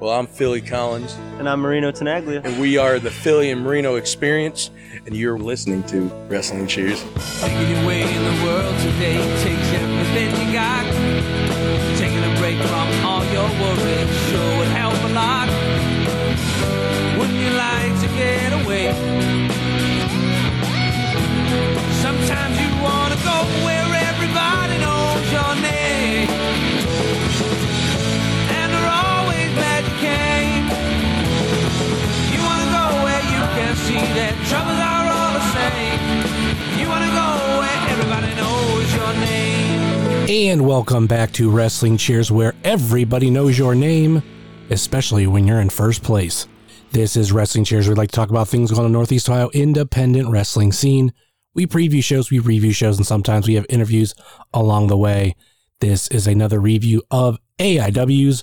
Well, I'm Philly Collins, And I'm Marino Tenaglia. and we are the Philly and Marino Experience, and you're listening to Wrestling Cheers. And welcome back to Wrestling Cheers, where everybody knows your name, especially when you're in first place. This is Wrestling Cheers. We'd like to talk about things going on in the Northeast Ohio independent wrestling scene. We preview shows, we review shows, and sometimes we have interviews along the way. This is another review of AIW's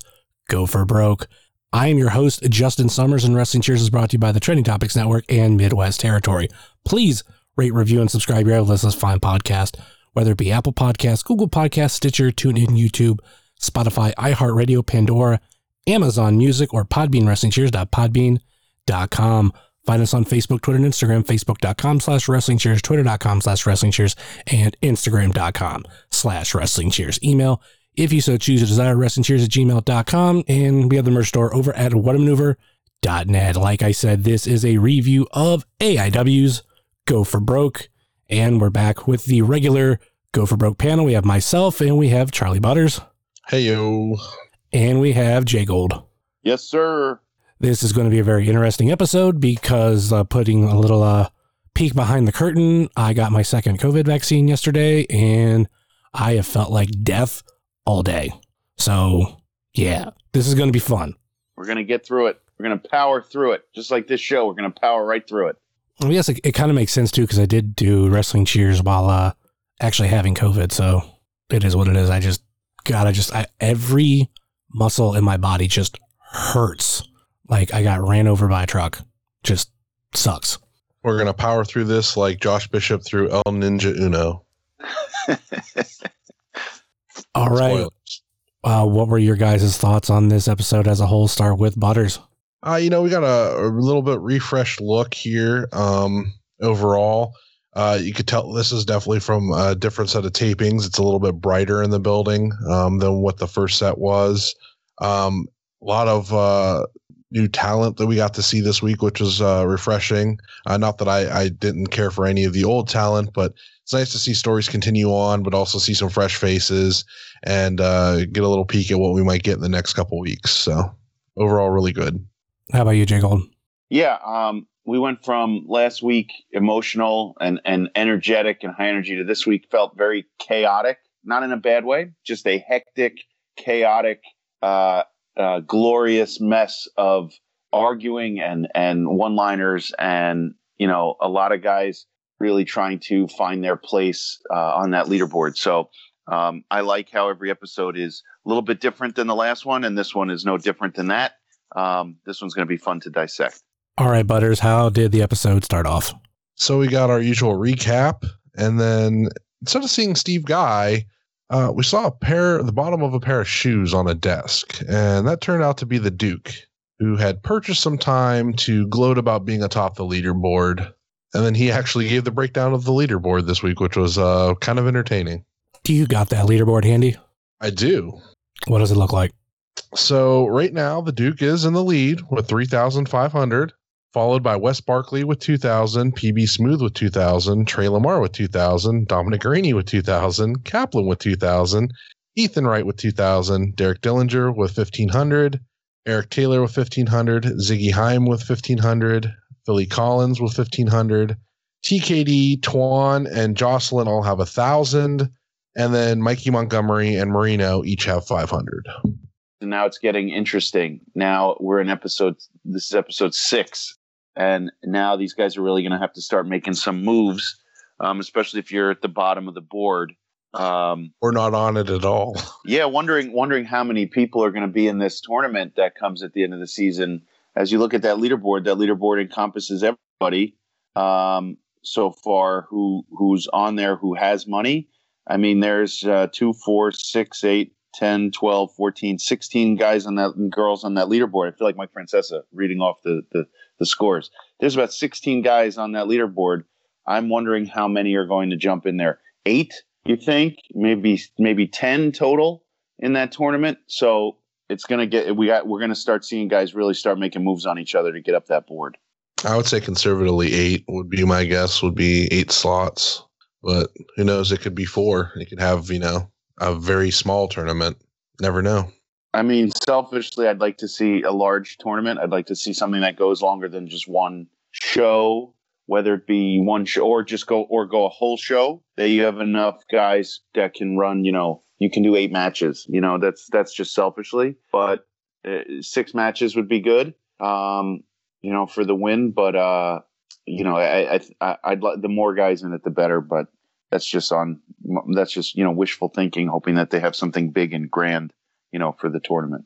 Go for Broke. I am your host, Justin Summers, and Wrestling Cheers is brought to you by the Trending Topics Network and Midwest Territory. Please rate, review, and subscribe to list of fine podcast, whether it be Apple Podcasts, Google Podcasts, Stitcher, TuneIn, YouTube, Spotify, iHeartRadio, Pandora, Amazon Music, or Podbean Wrestling WrestlingCheers.podbean.com. Find us on Facebook, Twitter, and Instagram, Facebook.com slash Wrestling Cheers, Twitter.com slash Wrestling Cheers, and Instagram.com slash Wrestling Cheers. Email, if you so choose to desire, Wrestling Cheers at gmail.com. And we have the merch store over at whatamaneuver.net. Like I said, this is a review of AIW's Go for Broke. And we're back with the regular Go for Broke panel. We have myself and we have Charlie Butters Hey yo. and we have Jay Gold. Yes, sir. This is going to be a very interesting episode because uh, putting a little uh, peek behind the curtain, I got my second COVID vaccine yesterday and I have felt like death all day. So, yeah, this is going to be fun. We're gonna get through it. We're gonna power through it, just like this show. We're gonna power right through it. I guess it, it kind of makes sense too because I did do wrestling cheers while uh, actually having COVID. So, it is what it is. I just, God, I just, I, every muscle in my body just hurts. Like I got ran over by a truck. Just sucks. We're gonna power through this like Josh Bishop through El Ninja Uno. All right. Uh, what were your guys' thoughts on this episode as a whole? Start with Butters. Uh, you know, we got a, a little bit refreshed look here. Um, overall, uh, you could tell this is definitely from a different set of tapings. It's a little bit brighter in the building um, than what the first set was. Um, a lot of uh, new talent that we got to see this week, which was uh, refreshing. Uh, not that I, I didn't care for any of the old talent, but it's nice to see stories continue on, but also see some fresh faces and uh, get a little peek at what we might get in the next couple weeks. So overall, really good. How about you, Jay Gold? Yeah. Um, we went from last week emotional and and energetic and high energy to this week felt very chaotic. Not in a bad way, just a hectic, chaotic, uh, uh, glorious mess of arguing and and one liners and you know a lot of guys really trying to find their place uh, on that leaderboard. So um, I like how every episode is a little bit different than the last one, and this one is no different than that. Um, this one's going to be fun to dissect. All right, Butters. How did the episode start off? So we got our usual recap, and then instead of seeing Steve Guy, uh, we saw a pair, the bottom of a pair of shoes on a desk, and that turned out to be the Duke, who had purchased some time to gloat about being atop the leaderboard, and then he actually gave the breakdown of the leaderboard this week, which was uh, kind of entertaining. Do you got that leaderboard handy? I do. What does it look like? So right now, the Duke is in the lead with 3,500, followed by Wes Barkley with 2,000, PB Smooth with 2,000, Trey Lamar with 2,000, Dominic Garrini with 2,000, Kaplan with 2,000, Ethan Wright with 2,000, Derek Dillinger with 1,500, Eric Taylor with 1,500, Ziggy Haim with 1,500, Philly Collins with 1,500, TKD, Twan, and Jocelyn all have a 1,000, and then Mikey Montgomery and Marino each have 500. And now it's getting interesting. Now we're in episode. This is episode six, and now these guys are really going to have to start making some moves, um, especially if you're at the bottom of the board. Um, We're not on it at all. yeah, wondering wondering how many people are going to be in this tournament that comes at the end of the season. As you look at that leaderboard, that leaderboard encompasses everybody um, so far who who's on there who has money. I mean, there's uh, two, four, six, eight, 10, 12, 14, 16 guys on that girls on that leaderboard. I feel like Mike Francesa reading off the, the, the scores. There's about 16 guys on that leaderboard. I'm wondering how many are going to jump in there. Eight, you think? Maybe maybe 10 total in that tournament. So it's gonna get we got we're gonna start seeing guys really start making moves on each other to get up that board. I would say conservatively eight would be my guess. Would be eight slots, but who knows? It could be four. It could have you know a very small tournament. Never know. I mean, selfishly, I'd like to see a large tournament. I'd like to see something that goes longer than just one show, whether it be one show or just go or go a whole show. That you have enough guys that can run. You know, you can do eight matches. You know, that's that's just selfishly, but uh, six matches would be good. Um, you know, for the win. But uh, you know, I, I I'd like the more guys in it, the better. But that's just on that's just you know wishful thinking, hoping that they have something big and grand, you know, for the tournament.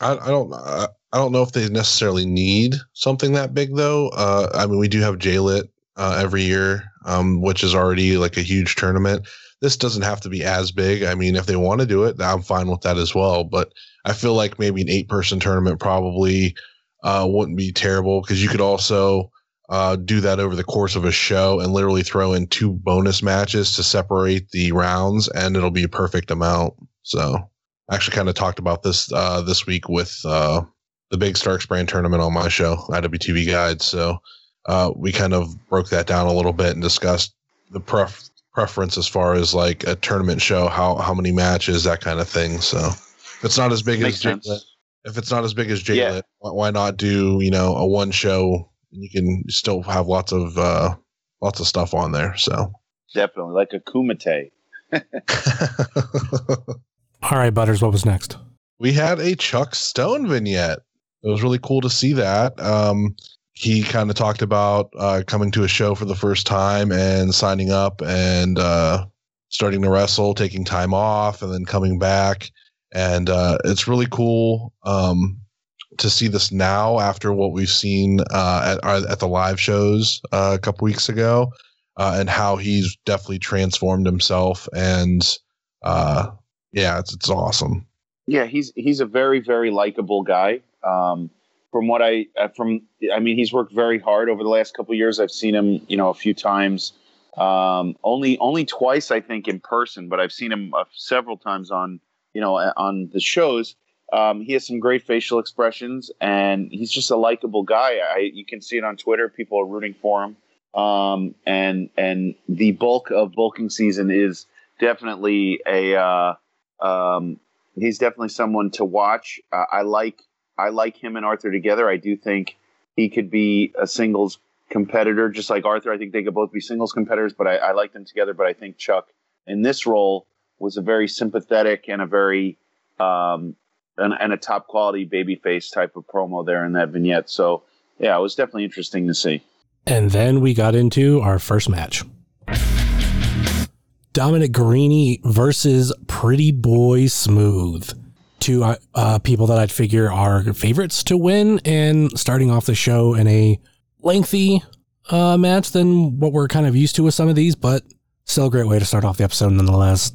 I, I don't I, I don't know if they necessarily need something that big though. Uh, I mean, we do have JLit uh, every year, um, which is already like a huge tournament. This doesn't have to be as big. I mean, if they want to do it, I'm fine with that as well. But I feel like maybe an eight person tournament probably uh, wouldn't be terrible because you could also uh, do that over the course of a show and literally throw in two bonus matches to separate the rounds, and it'll be a perfect amount. So, I actually kind of talked about this uh, this week with uh, the Big Starks brand tournament on my show, IWTV Guide. So, uh, we kind of broke that down a little bit and discussed the pref- preference as far as like a tournament show, how how many matches, that kind of thing. So, if it's not as big Makes as. If it's not as big as JLit, Yeah. why not do you know a one show? And You can still have lots of uh, lots of stuff on there. So. Definitely, like a kumite. All right, Butters, what was next? we had a Chuck Stone vignette. It was really cool to see that. Um, he kind of talked about uh, coming to a show for the first time and signing up and uh, starting to wrestle, taking time off, and then coming back. And uh, it's really cool um, to see this now after what we've seen uh, at at the live shows uh, a couple weeks ago, uh, and how he's definitely transformed himself. And uh, yeah, it's it's awesome. Yeah, he's he's a very very likable guy. Um, from what I uh, from I mean, he's worked very hard over the last couple years. I've seen him, you know, a few times. Um, only only twice, I think, in person, but I've seen him uh, several times on you know uh, on the shows. Um, he has some great facial expressions, and he's just a likable guy. I, you can see it on Twitter. People are rooting for him, um, and and the bulk of bulking season is definitely a uh, um, he's definitely someone to watch. Uh, I like I like him and Arthur together. I do think he could be a singles competitor, just like Arthur. I think they could both be singles competitors, but I, I like them together. But I think Chuck in this role was a very sympathetic and a very um, and, and a top quality babyface type of promo there in that vignette. So yeah, it was definitely interesting to see. And then we got into our first match. Dominic Garrini versus Pretty Boy Smooth. Two uh, uh, people that I'd figure are favorites to win, and starting off the show in a lengthy uh, match than what we're kind of used to with some of these, but still a great way to start off the episode nonetheless.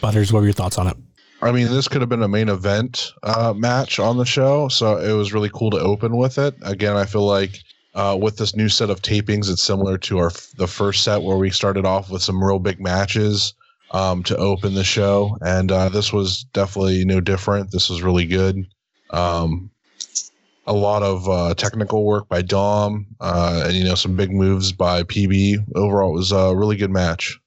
Butters, what were your thoughts on it? I mean, this could have been a main event uh, match on the show, so it was really cool to open with it. Again, I feel like uh, with this new set of tapings, it's similar to our the first set where we started off with some real big matches um, to open the show, and uh, this was definitely no different. This was really good. Um, a lot of uh, technical work by Dom, uh, and you know some big moves by PB. Overall, it was a really good match.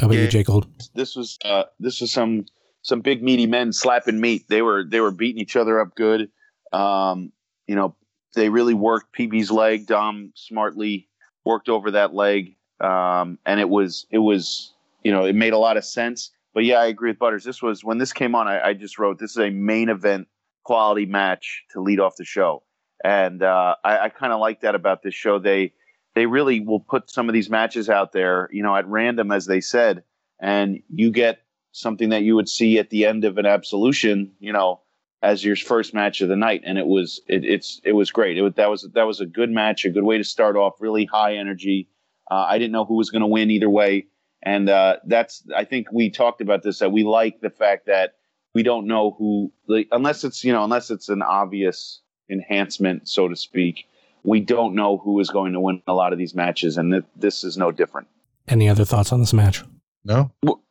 How about you, Jake Gold? this was uh, this was some some big meaty men slapping meat. They were they were beating each other up good. Um, you know, they really worked PB's leg. Dom smartly worked over that leg, um, and it was it was you know it made a lot of sense. But yeah, I agree with Butters. This was when this came on. I, I just wrote this is a main event quality match to lead off the show, and uh, I, I kind of like that about this show. They they really will put some of these matches out there, you know, at random, as they said, and you get something that you would see at the end of an absolution, you know, as your first match of the night, and it was it, it's it was great. It was, that was that was a good match, a good way to start off. Really high energy. Uh, I didn't know who was going to win either way, and uh, that's I think we talked about this that we like the fact that we don't know who like unless it's you know unless it's an obvious enhancement, so to speak. We don't know who is going to win a lot of these matches, and th- this is no different. Any other thoughts on this match? No, Well,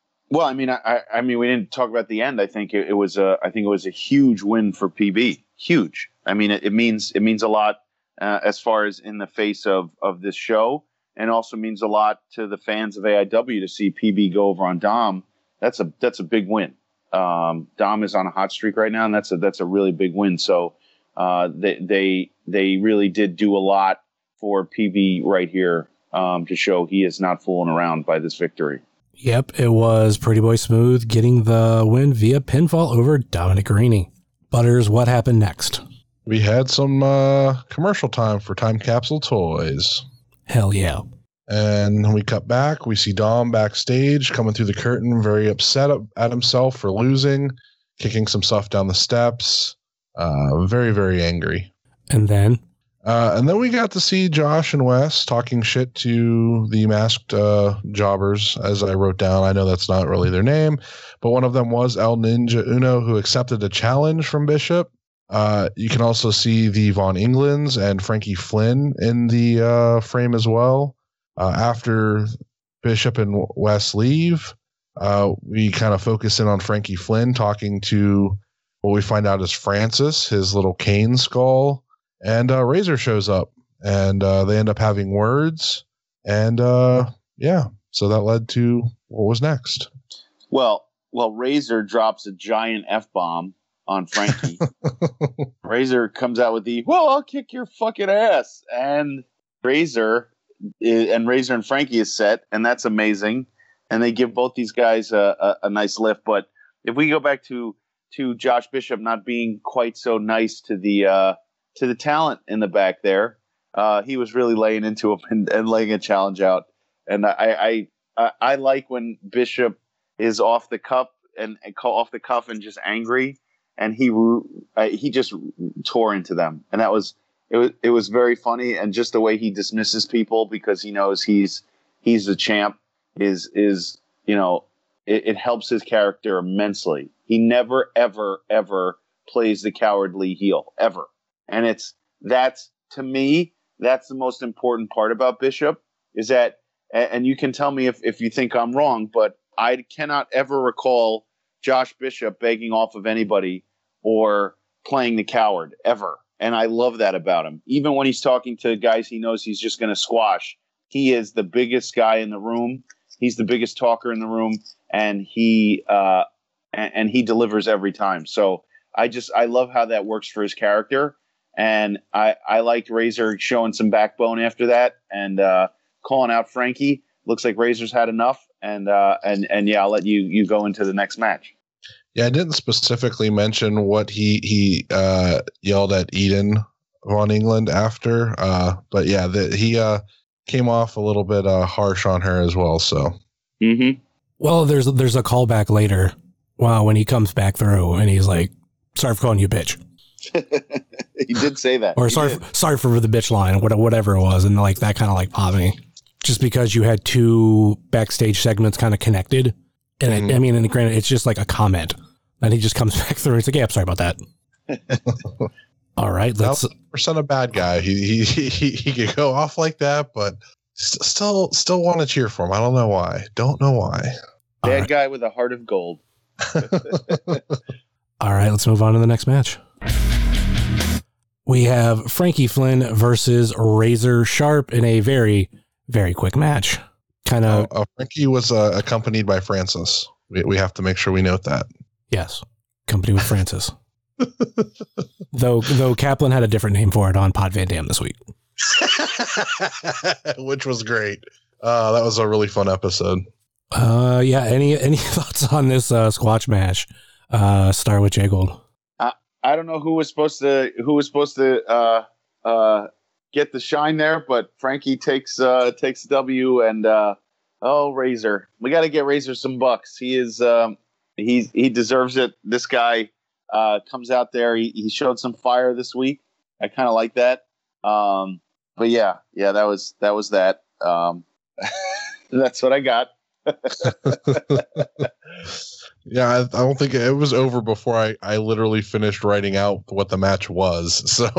I mean, I, I- I mean, we didn't talk about the end. I think it, it was a, I think it was a huge win for PB. Huge. I mean, it, it means it means a lot uh, as far as in the face of of this show, and also means a lot to the fans of AIW to see PB go over on Dom. That's a that's a big win. Um, Dom is on a hot streak right now, and that's a that's a really big win. So uh, they they they really did do a lot for PB right here um, to show he is not fooling around by this victory. Yep, it was Pretty Boy Smooth getting the win via pinfall over Dominic Garrini. Butters, what happened next? we had some uh, commercial time for Time Capsule Toys. Hell yeah. And we cut back. We see Dom backstage coming through the curtain, very upset at himself for losing, kicking some stuff down the steps. Uh, very, very angry. And then, Uh, and then we got to see Josh and Wes talking shit to the masked uh, jobbers, as I wrote down. I know that's not really their name, but one of them was El Ninja Uno, who accepted a challenge from Bishop. Uh, you can also see the Von Englands and Frankie Flynn in the uh, frame as well. Uh, after Bishop and Wes leave, uh, we kind of focus in on Frankie Flynn talking to what we find out is Francis, his little cane skull and uh, Razor shows up, and uh, they end up having words, and uh, yeah, so that led to what was next. Well, well, Razor drops a giant f bomb on Frankie. Razor comes out with the "Well, I'll kick your fucking ass," and Razor i- and Razor and Frankie is set, and that's amazing. And they give both these guys a, a, a nice lift. But if we go back to to Josh Bishop not being quite so nice to the uh, to the talent in the back there, uh, he was really laying into him and, and laying a challenge out. And I, I I I like when Bishop is off the cuff and, and off the cuff and just angry, and he uh, he just tore into them, and that was it was it was very funny, and just the way he dismisses people because he knows he's he's the champ is is you know it, it helps his character immensely. He never ever ever plays the cowardly heel. Ever, and it's that's to me that's the most important part about Bishop is that and you can tell me if, if you think I'm wrong, but I cannot ever recall Josh Bishop begging off of anybody or playing the coward ever. And I love that about him. Even when he's talking to guys he knows he's just going to squash, he is the biggest guy in the room. He's the biggest talker in the room, and he uh, and, and he delivers every time. So I just I love how that works for his character, and I I liked Razor showing some backbone after that, and uh, calling out Frankie. Looks like Razor's had enough, and uh, and and yeah, I'll let you you go into the next match. Yeah, I didn't specifically mention what he he uh, yelled at Eden von England after, uh, but yeah, the, he uh, came off a little bit uh, harsh on her as well. So Mm-hmm. well, there's there's a callback later. Wow, when he comes back through and he's like, "Sorry calling you bitch," he did say that. or He "Sorry, did. for, sorry for the bitch line," what- whatever it was, and like that kind of like popped me, just because you had two backstage segments kind of connected, and I, Mhm. I mean, and granted, it's just like a comment, and he just comes back through and he's like, "Yeah, I'm sorry about that." All right, let's. percent a bad guy. He he he he could go off like that, but st- still still want to cheer for him. I don't know why. Don't know why. Bad right. guy with a heart of gold. All right, let's move on to the next match. We have Frankie Flynn versus Razor Sharp in a very, very quick match. Kind Uh, of, uh, Frankie was uh, accompanied by Francis. We, we have to make sure we note that. yes, company with Francis. though, though Kaplan had a different name for it on Pod Van Dam this week. Which was great. Uh, that was a really fun episode. Uh, yeah. Any any thoughts on this uh, squash match? Uh, start with Jay Gold. I don't know who was supposed to who was supposed to uh, uh, get the shine there, but Frankie takes uh, takes W and uh, oh Razor, we got to get Razor some bucks. He is um, he he deserves it. This guy uh, comes out there. He, he showed some fire this week. I kind of like that. Um, but yeah, yeah, that was that was that. Um, that's what I got. Yeah, I, I don't think it was over before I, I literally finished writing out what the match was. So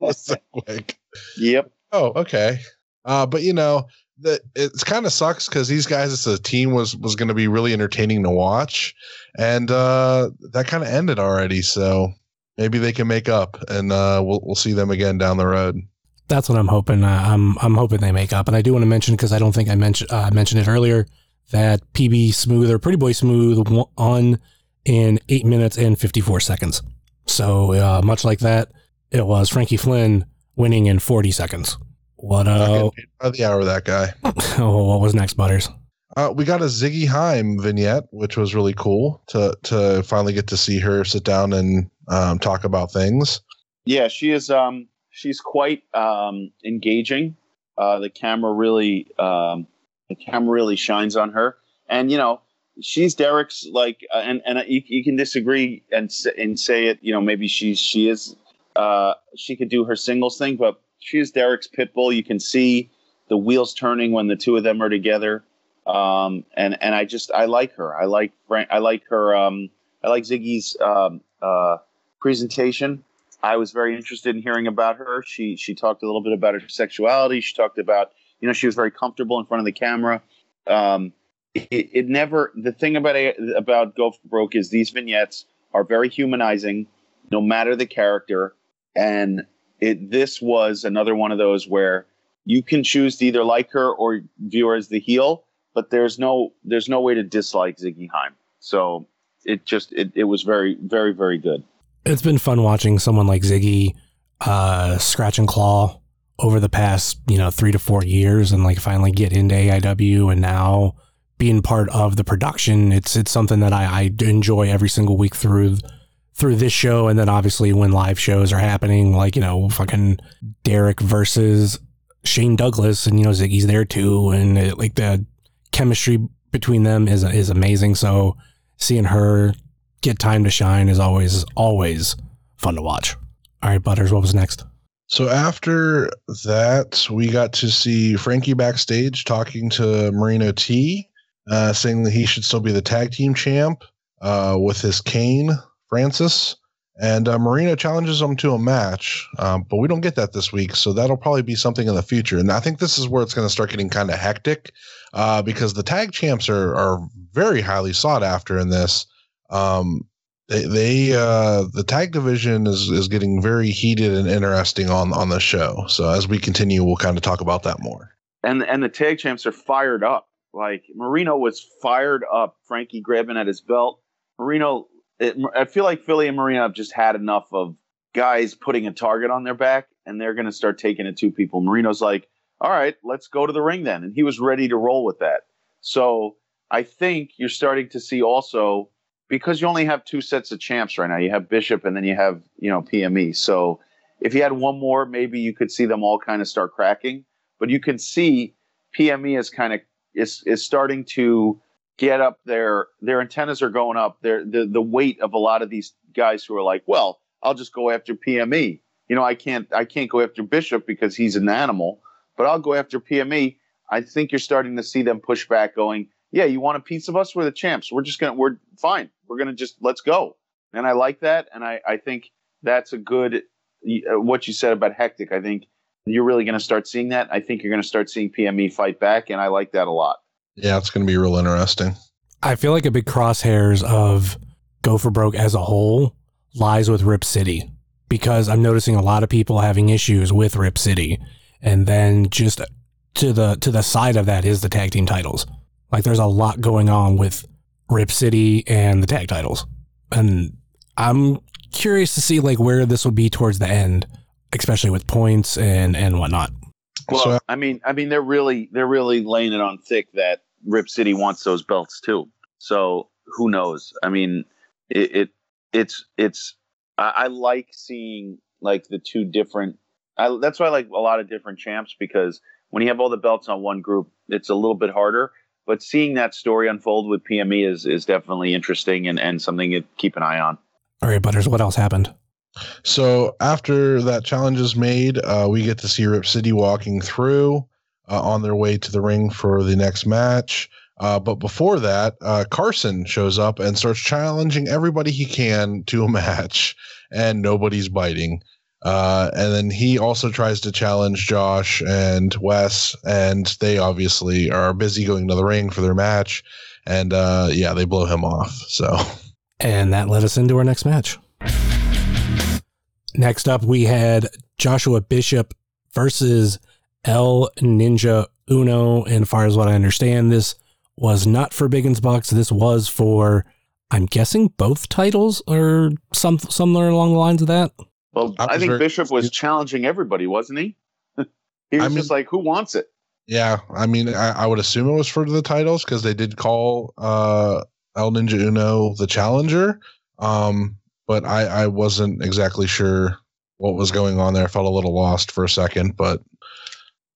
was so quick. yep. Oh, okay. Uh, but you know, that it's kind of sucks because these guys as a team was was going to be really entertaining to watch, and uh, that kind of ended already. So maybe they can make up, and uh, we'll we'll see them again down the road. That's what I'm hoping. Uh, I'm I'm hoping they make up, and I do want to mention because I don't think I mentioned uh, mentioned it earlier that PB Smooth or Pretty Boy Smooth won in eight minutes and 54 seconds. So uh, much like that, it was Frankie Flynn winning in 40 seconds. What uh, By the hour, that guy. oh, what was next, Butters? Uh, we got a Ziggy Haim vignette, which was really cool to to finally get to see her sit down and um, talk about things. Yeah, she is. Um, she's quite um, engaging. Uh, the camera really, um, the camera really shines on her, and you know, she's Derek's like, uh, and and you, you can disagree and and say it. You know, maybe she's she is, uh, she could do her singles thing, but she's Derek's pit bull. You can see the wheels turning when the two of them are together, um, and and I just I like her. I like Frank. I like her. Um, I like Ziggy's um, uh, presentation. I was very interested in hearing about her. She she talked a little bit about her sexuality. She talked about you know she was very comfortable in front of the camera. Um, it, it never the thing about about Go Broke is these vignettes are very humanizing, no matter the character. And it this was another one of those where you can choose to either like her or view her as the heel, but there's no there's no way to dislike Ziggy Haim. So it just it, it was very very very good. It's been fun watching someone like Ziggy uh, scratch and claw over the past, you know, three to four years and like finally get into AIW and now being part of the production. It's it's something that I, I enjoy every single week through through this show and then obviously when live shows are happening, like, you know, fucking Derek versus Shane Douglas and you know Ziggy's there too and it, like the chemistry between them is is amazing. So seeing her get time to shine is always always fun to watch. All right, Butters, what was next? So after that, we got to see Frankie backstage talking to Marino T, uh, saying that he should still be the tag team champ uh, with his Kane Francis. And uh, Marino challenges him to a match, um, but we don't get that this week, so that'll probably be something in the future. And I think this is where it's going to start getting kind of hectic, uh, because the tag champs are are very highly sought after in this. Um, they, they uh, the tag division is is getting very heated and interesting on on the show. So as we continue, we'll kind of talk about that more. and and the tag champs are fired up. Like Marino was fired up. Frankie grabbing at his belt. Marino, it, I feel like Philly and Marino have just had enough of guys putting a target on their back, and they're going to start taking it to people. Marino's like, "All right, let's go to the ring then," and he was ready to roll with that. So I think you're starting to see also because you only have two sets of champs right now. You have Bishop, and then you have you know PME. So if you had one more, maybe you could see them all kind of start cracking. But you can see PME is kind of is is starting to get up there. Their antennas are going up. Their the the weight of a lot of these guys who are like, well, I'll just go after PME. You know, I can't I can't go after Bishop because he's an animal, but I'll go after PME. I think you're starting to see them push back, going, yeah, you want a piece of us? We're the champs. We're just gonna we're fine. We're gonna just let's go. And I like that, and I I think that's a good uh, what you said about hectic. I think you're really going to start seeing that. I think you're going to start seeing PME fight back, and I like that a lot. Yeah, it's going to be real interesting. I feel like a big crosshairs of Go for Broke as a whole lies with Rip City because I'm noticing a lot of people having issues with Rip City, and then just to the to the side of that is the tag team titles. Like there's a lot going on with Rip City and the tag titles, and I'm curious to see like where this will be towards the end, especially with points and and whatnot. Well, So- I mean, I mean, they're really they're really laying it on thick that Rip City wants those belts too. So who knows? I mean, it, it it's it's I, I like seeing like the two different. I, that's why I like a lot of different champs because when you have all the belts on one group, it's a little bit harder. But seeing that story unfold with PME is is definitely interesting and, and something to keep an eye on. All right, Butters, what else happened? So after that challenge is made, uh, we get to see Rip City walking through uh, on their way to the ring for the next match. Uh, but before that, uh, Carson shows up and starts challenging everybody he can to a match, and nobody's biting. Uh, and then he also tries to challenge Josh and Wes, and they obviously are busy going to the ring for their match. And uh, yeah, they blow him off. So, And that led us into our next match. Next up, we had Joshua Bishop versus El Ninja Uno. And as far as what I understand, this was not for Biggins Box. This was for, I'm guessing, both titles or some somewhere along the lines of that. Well, I I, think very Bishop was challenging everybody, wasn't he? he was I mean- just like, "Who wants it?" yeah, I mean, I, I would assume it was for the titles because they did call uh, El Ninja Uno the challenger. Um, but I, I wasn't exactly sure what was going on there. I felt a little lost for a second, but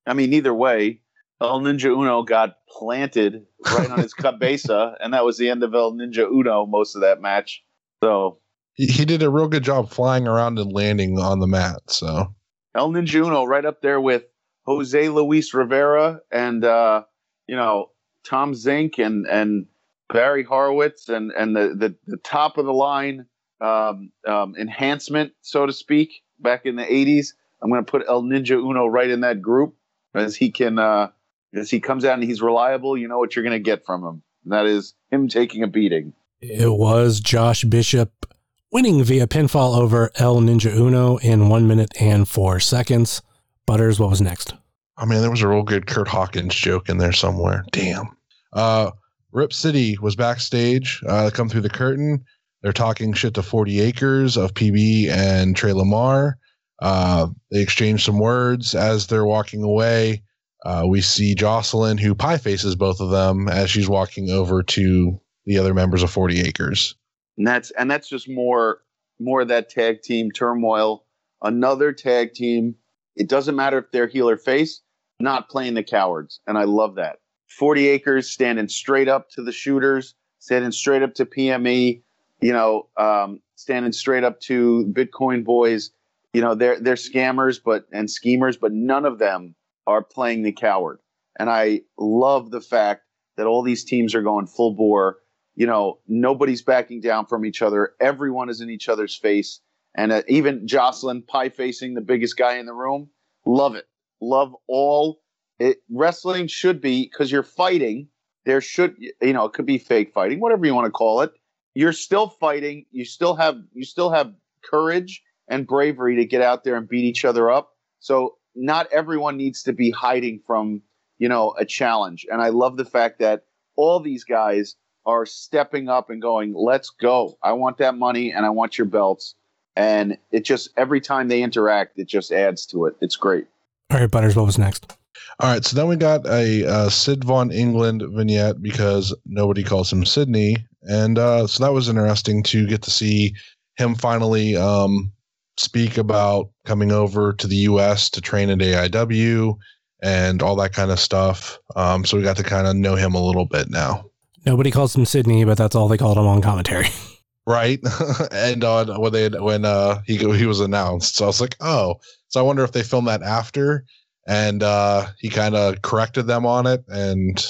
I mean, either way, El Ninja Uno got planted right on his cabeza, and that was the end of El Ninja Uno most of that match. So he, he did a real good job flying around and landing on the mat. So El Ninja Uno right up there with Jose Luis Rivera and uh, you know Tom Zink and and Barry Horowitz and and the the, the top of the line um, um, enhancement, so to speak, back in the '80s. I'm going to put El Ninja Uno right in that group as he can uh, as he comes out and he's reliable. You know what you're going to get from him. And that is him taking a beating. It was Josh Bishop winning via pinfall over El Ninja Uno in one minute and four seconds. Butters, what was next? I mean, there was a real good Kurt Hawkins joke in there somewhere. Damn. Uh, Rip City was backstage. Uh, come through the curtain. They're talking shit to 40 Acres of PB and Trey Lamar. Uh, they exchange some words as they're walking away. Uh, we see Jocelyn, who pie faces both of them as she's walking over to the other members of 40 Acres. And that's and that's just more more of that tag team turmoil. Another tag team. It doesn't matter if they're heel or face, not playing the cowards, and I love that. Forty Acres standing straight up to the shooters, standing straight up to PME. You know, um, standing straight up to Bitcoin boys. You know, they're they're scammers, but and schemers, but none of them are playing the coward. And I love the fact that all these teams are going full bore you know, nobody's backing down from each other. Everyone is in each other's face. And uh, even Jocelyn pie facing the biggest guy in the room. Love it. Love all it. Wrestling should be because you're fighting. There should, you know, it could be fake fighting, whatever you want to call it. You're still fighting. You still have, you still have courage and bravery to get out there and beat each other up. So not everyone needs to be hiding from, you know, a challenge. And I love the fact that all these guys are stepping up and going, let's go. I want that money and I want your belts. And it just, every time they interact, it just adds to it. It's great. All right, Butters, what was next? All right, so then we got a uh, Sid Von England vignette because nobody calls him Sydney, and uh, so that was interesting to get to see him finally um, speak about coming over to the U.S. to train at AIW and all that kind of stuff. Um, so we got to kind of know him a little bit now, Nobody calls him Sydney, but that's all they called him on commentary. right? and on when they when uh, he he was announced, so I was like, oh, so I wonder if they filmed that after, and uh, he kind of corrected them on it, and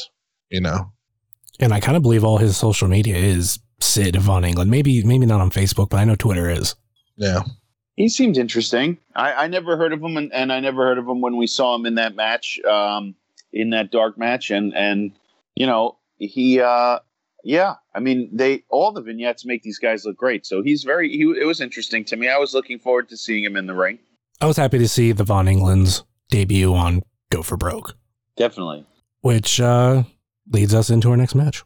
you know. And I kind of believe all his social media is Sid Von England. Maybe maybe not on Facebook, but I know Twitter is. Yeah. He seemed interesting. I, I never heard of him, and, and I never heard of him when we saw him in that match, um, in that dark match. And, and you know, he, uh, yeah, I mean, they all the vignettes make these guys look great. So he's very, he, it was interesting to me. I was looking forward to seeing him in the ring. I was happy to see the Von England's debut on Go for Broke, Definitely. which uh, leads us into our next match.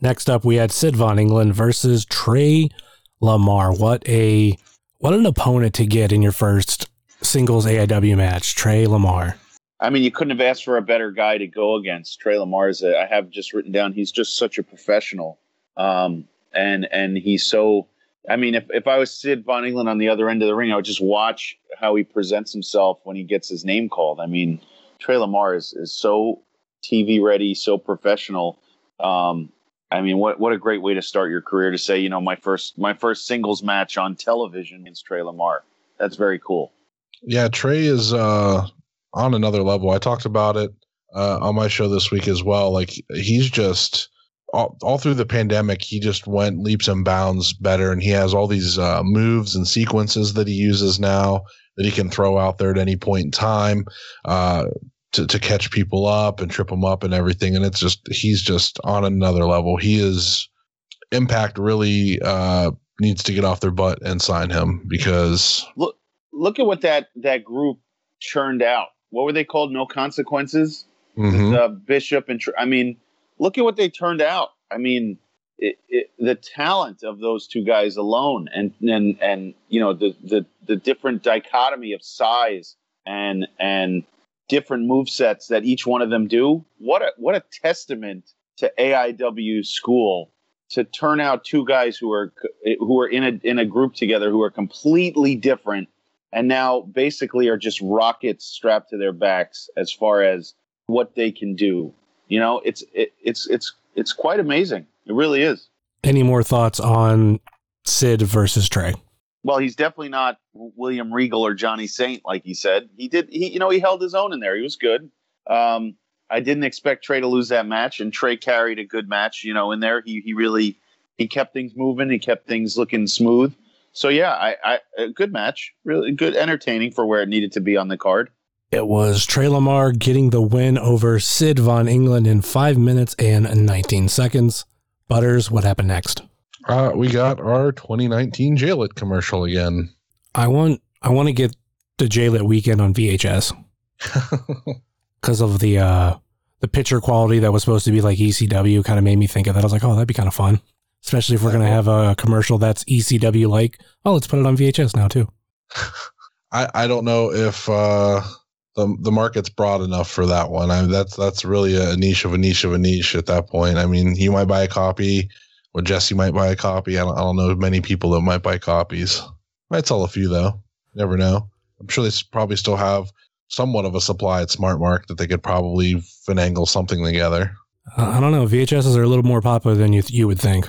Next up, we had Sid Von England versus Trey Lamar. What a what an opponent to get in your first singles AIW match, Trey Lamar. I mean, you couldn't have asked for a better guy to go against. Trey Lamar I have just written down. He's just such a professional, um, and and he's so. I mean, if if I was Sid Von England on the other end of the ring, I would just watch how he presents himself when he gets his name called. I mean, Trey Lamar is is so TV ready, so professional. Um, I mean, what what a great way to start your career to say, you know, my first my first singles match on television against Trey Lamar. That's very cool. Yeah, Trey is uh, on another level. I talked about it uh, on my show this week as well. Like he's just all, all through the pandemic, he just went leaps and bounds better, and he has all these uh, moves and sequences that he uses now that he can throw out there at any point in time uh, to to catch people up and trip them up and everything. And it's just he's just on another level. He is Impact really uh, needs to get off their butt and sign him because look look at what that that group churned out. What were they called? No consequences. Mhm. The Bishop and I mean, look at what they turned out. I mean, it, it, the talent of those two guys alone, and and and you know the the the different dichotomy of size and and different move sets that each one of them do. What a what a testament to AIW school to turn out two guys who are who are in a in a group together who are completely different and now basically are just rockets strapped to their backs as far as what they can do. You know, it's it, it's it's it's quite amazing. It really is. Any more thoughts on Sid versus Trey? Well, he's definitely not William Regal or Johnny Saint, like he said. He did he you know he held his own in there. He was good. Um, I didn't expect Trey to lose that match, and Trey carried a good match. You know, in there he he really he kept things moving. He kept things looking smooth. So yeah, I, I a good match, really good, entertaining for where it needed to be on the card. It was Trey Lamar getting the win over Sid Von England in five minutes and 19 seconds. Butters, what happened next? Uh, we got our 2019 JLit commercial again. I want I want to get the J-Lit weekend on VHS because of the uh the picture quality that was supposed to be like ECW kind of made me think of that. I was like, oh, that'd be kind of fun, especially if we're gonna have a commercial that's ECW like. Oh, let's put it on VHS now too. I, I don't know if uh, the the market's broad enough for that one. I mean, that's that's really a niche of a niche of a niche at that point. I mean, you might buy a copy, or Jesse might buy a copy. I don't, I don't know many people that might buy copies. Might sell a few though. Never know. I'm sure they probably still have somewhat of a supply at Smart Mark that they could probably finagle something together. Uh, I don't know. VHSs are a little more popular than you you would think.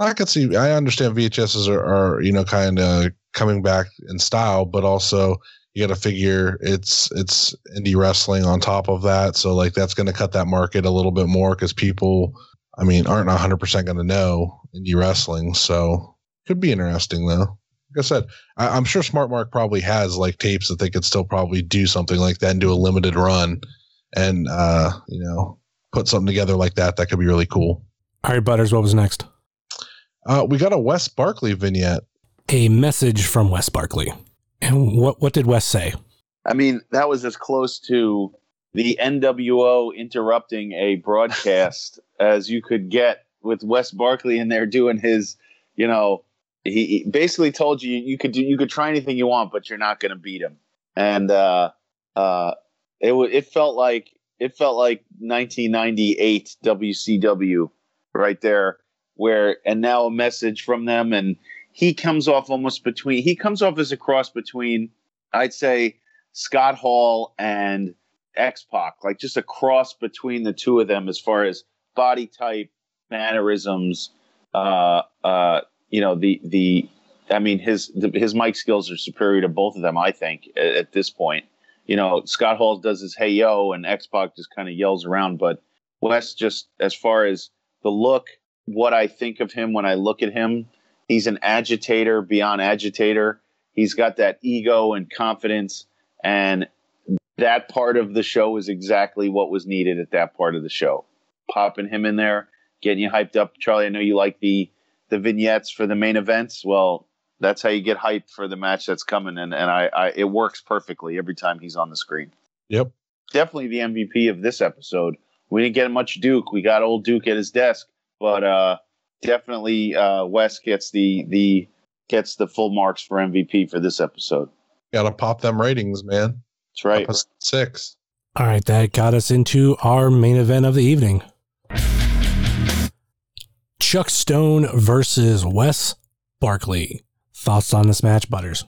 I could see. I understand VHSs are, are you know kind of coming back in style, but also you got to figure it's it's indie wrestling on top of that. So like that's going to cut that market a little bit more because people, I mean, aren't 100 percent going to know indie wrestling. So could be interesting though. Like I said, I, I'm sure Smart Mark probably has like tapes that they could still probably do something like that and do a limited run, and uh, you know put something together like that. That could be really cool. All right, Butters, what was next? Uh, we got a Wes Barkley vignette. A message from Wes Barkley. And what what did Wes say? I mean, that was as close to the NWO interrupting a broadcast as you could get with Wes Barkley in there doing his, you know, he, he basically told you you could do you could try anything you want, but you're not going to beat him. And uh, uh, it wa it felt like it felt like 1998 WCW right there, where and now a message from them, and he comes off almost between he comes off as a cross between I'd say Scott Hall and X Pac, like just a cross between the two of them as far as body type, mannerisms. Uh, uh, you know the the. I mean his the, his mic skills are superior to both of them. I think at, at this point. You know Scott Hall does his hey yo, and X Pac just kind of yells around. But Wes just as far as the look, what I think of him when I look at him, he's an agitator beyond agitator. He's got that ego and confidence, and that part of the show is exactly what was needed at that part of the show. Popping him in there, getting you hyped up, Charlie. I know you like the the vignettes for the main events. Well, that's how you get hyped for the match that's coming, and and I, I it works perfectly every time he's on the screen. Yep. Definitely the MVP of this episode. We didn't get much Duke. We got old Duke at his desk, but uh, definitely uh, Wes gets the the gets the full marks for MVP for this episode. Got to pop them ratings, man. That's right. Episode six. All right, that got us into our main event of the evening. Chuck Stone versus Wes Barkley. Thoughts on this match, Butters?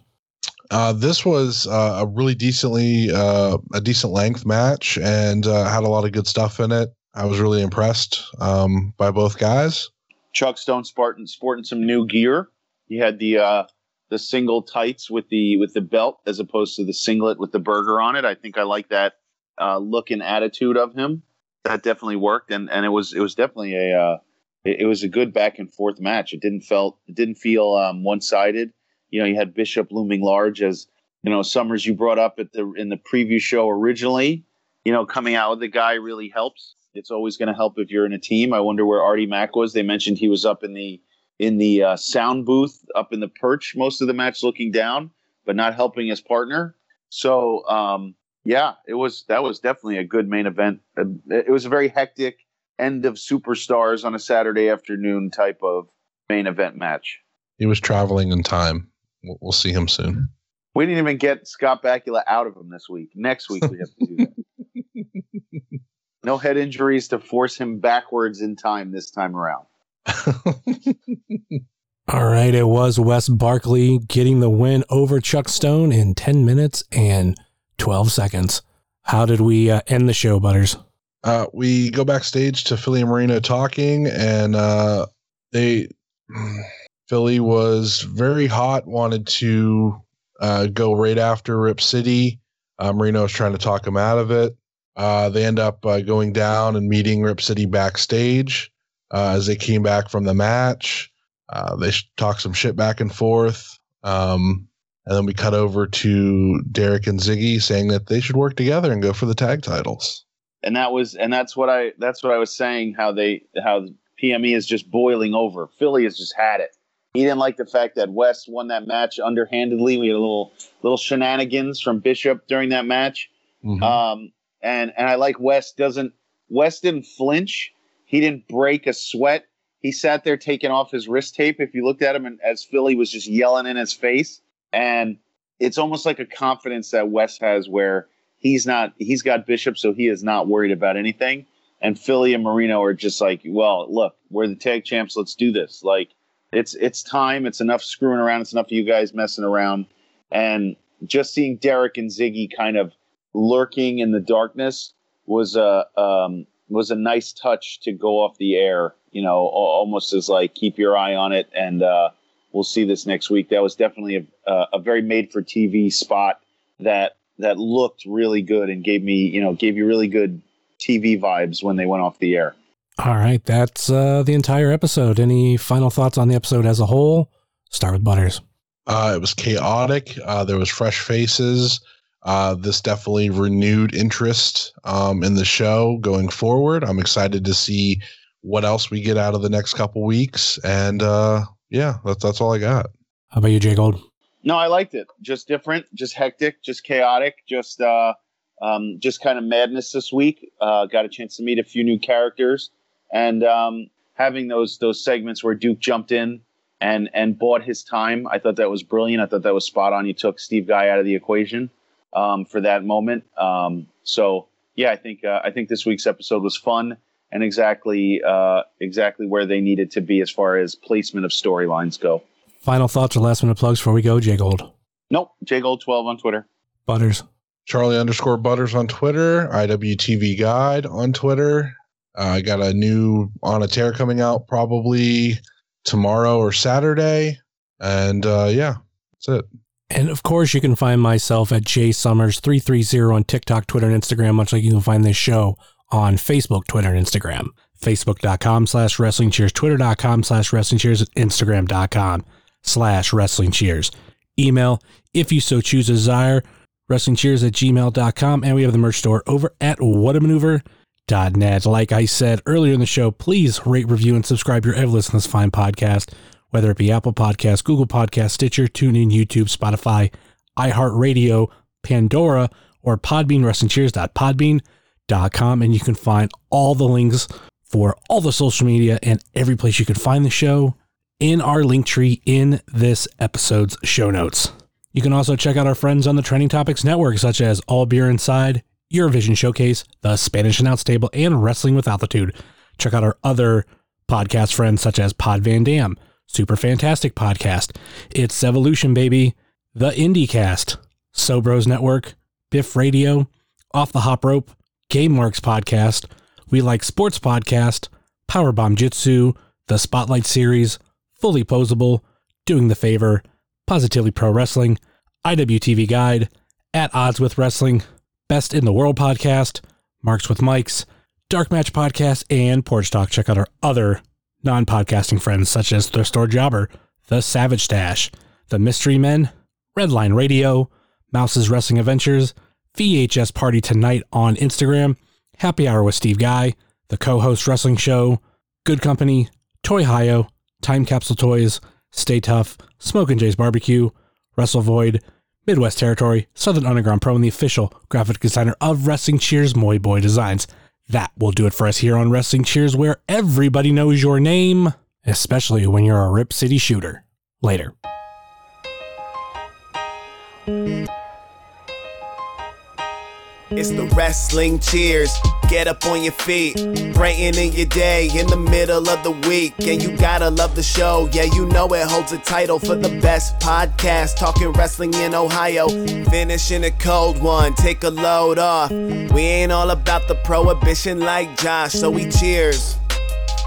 Uh, this was uh, a really decently uh, a decent length match and uh, had a lot of good stuff in it. I was really impressed um, by both guys. Chuck Stone Spartan sporting some new gear. He had the uh, the single tights with the with the belt as opposed to the singlet with the burger on it. I think I like that uh, look and attitude of him. That definitely worked, and and it was it was definitely a uh, it, it was a good back and forth match. It didn't felt it didn't feel um, one sided. You know, you had Bishop looming large as you know Summers. You brought up at the in the preview show originally. You know, coming out with the guy really helps. It's always going to help if you're in a team. I wonder where Artie Mack was. They mentioned he was up in the in the uh, sound booth, up in the perch most of the match, looking down, but not helping his partner. So um, yeah, it was that was definitely a good main event. It was a very hectic end of superstars on a Saturday afternoon type of main event match. He was traveling in time. We'll, we'll see him soon. We didn't even get Scott Bakula out of him this week. Next week we have to do that. no head injuries to force him backwards in time this time around. All right, it was Wes Barkley getting the win over Chuck Stone in 10 minutes and 12 seconds. How did we uh, end the show, Butters? Uh, we go backstage to Philly and Marino talking, and uh, they Philly was very hot, wanted to uh, go right after Rip City. Uh, Marino was trying to talk him out of it. Uh, they end up uh, going down and meeting Rip City backstage uh, as they came back from the match. Uh, they talk some shit back and forth. Um, and then we cut over to Derek and Ziggy saying that they should work together and go for the tag titles. And that was and that's what I that's what I was saying how they how PME is just boiling over. Philly has just had it. He didn't like the fact that Wes won that match underhandedly. We had a little little shenanigans from Bishop during that match. Mhm. Um, and and I like Wes doesn't Wes didn't flinch. He didn't break a sweat. He sat there taking off his wrist tape. If you looked at him, and as Philly was just yelling in his face, and it's almost like a confidence that Wes has, where he's not. He's got Bishop, so he is not worried about anything. And Philly and Marino are just like, well, look, we're the tag champs. Let's do this. Like, it's it's time. It's enough screwing around. It's enough of you guys messing around. And just seeing Derek and Ziggy kind of lurking in the darkness was a um, was a nice touch to go off the air. You know, almost as like keep your eye on it, and uh, we'll see this next week. That was definitely a, a, a very made for TV spot that that looked really good and gave me you know gave you really good TV vibes when they went off the air. All right, that's uh, the entire episode. Any final thoughts on the episode as a whole? Start with Butters. Uh, it was chaotic. Uh, there was fresh faces. Uh, this definitely renewed interest um, in the show going forward. I'm excited to see what else we get out of the next couple weeks. And uh, yeah, that's that's all I got. How about you, Jay Gold? No, I liked it. Just different, just hectic, just chaotic, just uh, um, just kind of madness this week. Uh, got a chance to meet a few new characters, and um, having those those segments where Duke jumped in and and bought his time. I thought that was brilliant. I thought that was spot on. You took Steve Guy out of the equation um, for that moment. Um, so yeah, I think uh, I think this week's episode was fun and exactly uh, exactly where they needed to be as far as placement of storylines go. Final thoughts or last minute plugs before we go, Jay Gold. Nope, Jay Gold twelve on Twitter. Butters. Charlie underscore Butters on Twitter. IWTV Guide on Twitter. Uh, I got a new On a Tear coming out probably tomorrow or Saturday. And uh, yeah, that's it. And of course, you can find myself at jsummers330 on TikTok, Twitter, and Instagram, much like you can find this show on Facebook, Twitter, and Instagram. Facebook.com slash wrestling cheers, Twitter.com slash wrestling cheers, Instagram.com slash wrestling cheers. Email, if you so choose desire, wrestling cheers at gmail.com. And we have the merch store over at whatamaneuver.net. Like I said earlier in the show, please rate, review, and subscribe your ever listen this fine podcast, whether it be Apple Podcasts, Google Podcasts, Stitcher, TuneIn, YouTube, Spotify, iHeartRadio, Pandora, or Podbean, WrestlingCheers.podbean.com. And you can find all the links for all the social media and every place you can find the show in our link tree in this episode's show notes. You can also check out our friends on the Trending Topics Network, such as All Beer Inside, Eurovision Showcase, The Spanish Announce Table, and Wrestling with Altitude. Check out our other podcast friends, such as Pod Van Dam, Super Fantastic Podcast, It's Evolution Baby, The IndieCast, Sobros Network, Biff Radio, Off the Hop Rope, GameWorks Podcast, We Like Sports Podcast, Powerbomb Jitsu, The Spotlight Series, Fully Posable, Doing the Favor, Positively Pro Wrestling, IWTV Guide, At Odds with Wrestling, Best in the World podcast, Marks with Mikes, Dark Match podcast, and Porch Talk. Check out our other non podcasting friends such as Thrift Store Jobber, The Savage Dash, The Mystery Men, Redline Radio, Mouse's Wrestling Adventures, VHS Party Tonight on Instagram, Happy Hour with Steve Guy, The Co host Wrestling Show, Good Company, Toy Hio, Time Capsule Toys, Stay Tough, Smoke and Jay's Barbecue, Wrestle Void, Midwest Territory, Southern Underground Pro, and the official graphic designer of Wrestling Cheers, Moy Boy Designs. That will do it for us here on Wrestling Cheers, where everybody knows your name, especially when you're a Rip City shooter. Later. It's the mm. wrestling cheers. Get up on your feet, brightening your day in the middle of the week. And you gotta love the show. Yeah, you know it holds a title for the best podcast. Talking wrestling in Ohio. Finishing a cold one, take a load off. We ain't all about the prohibition like Josh, so we cheers.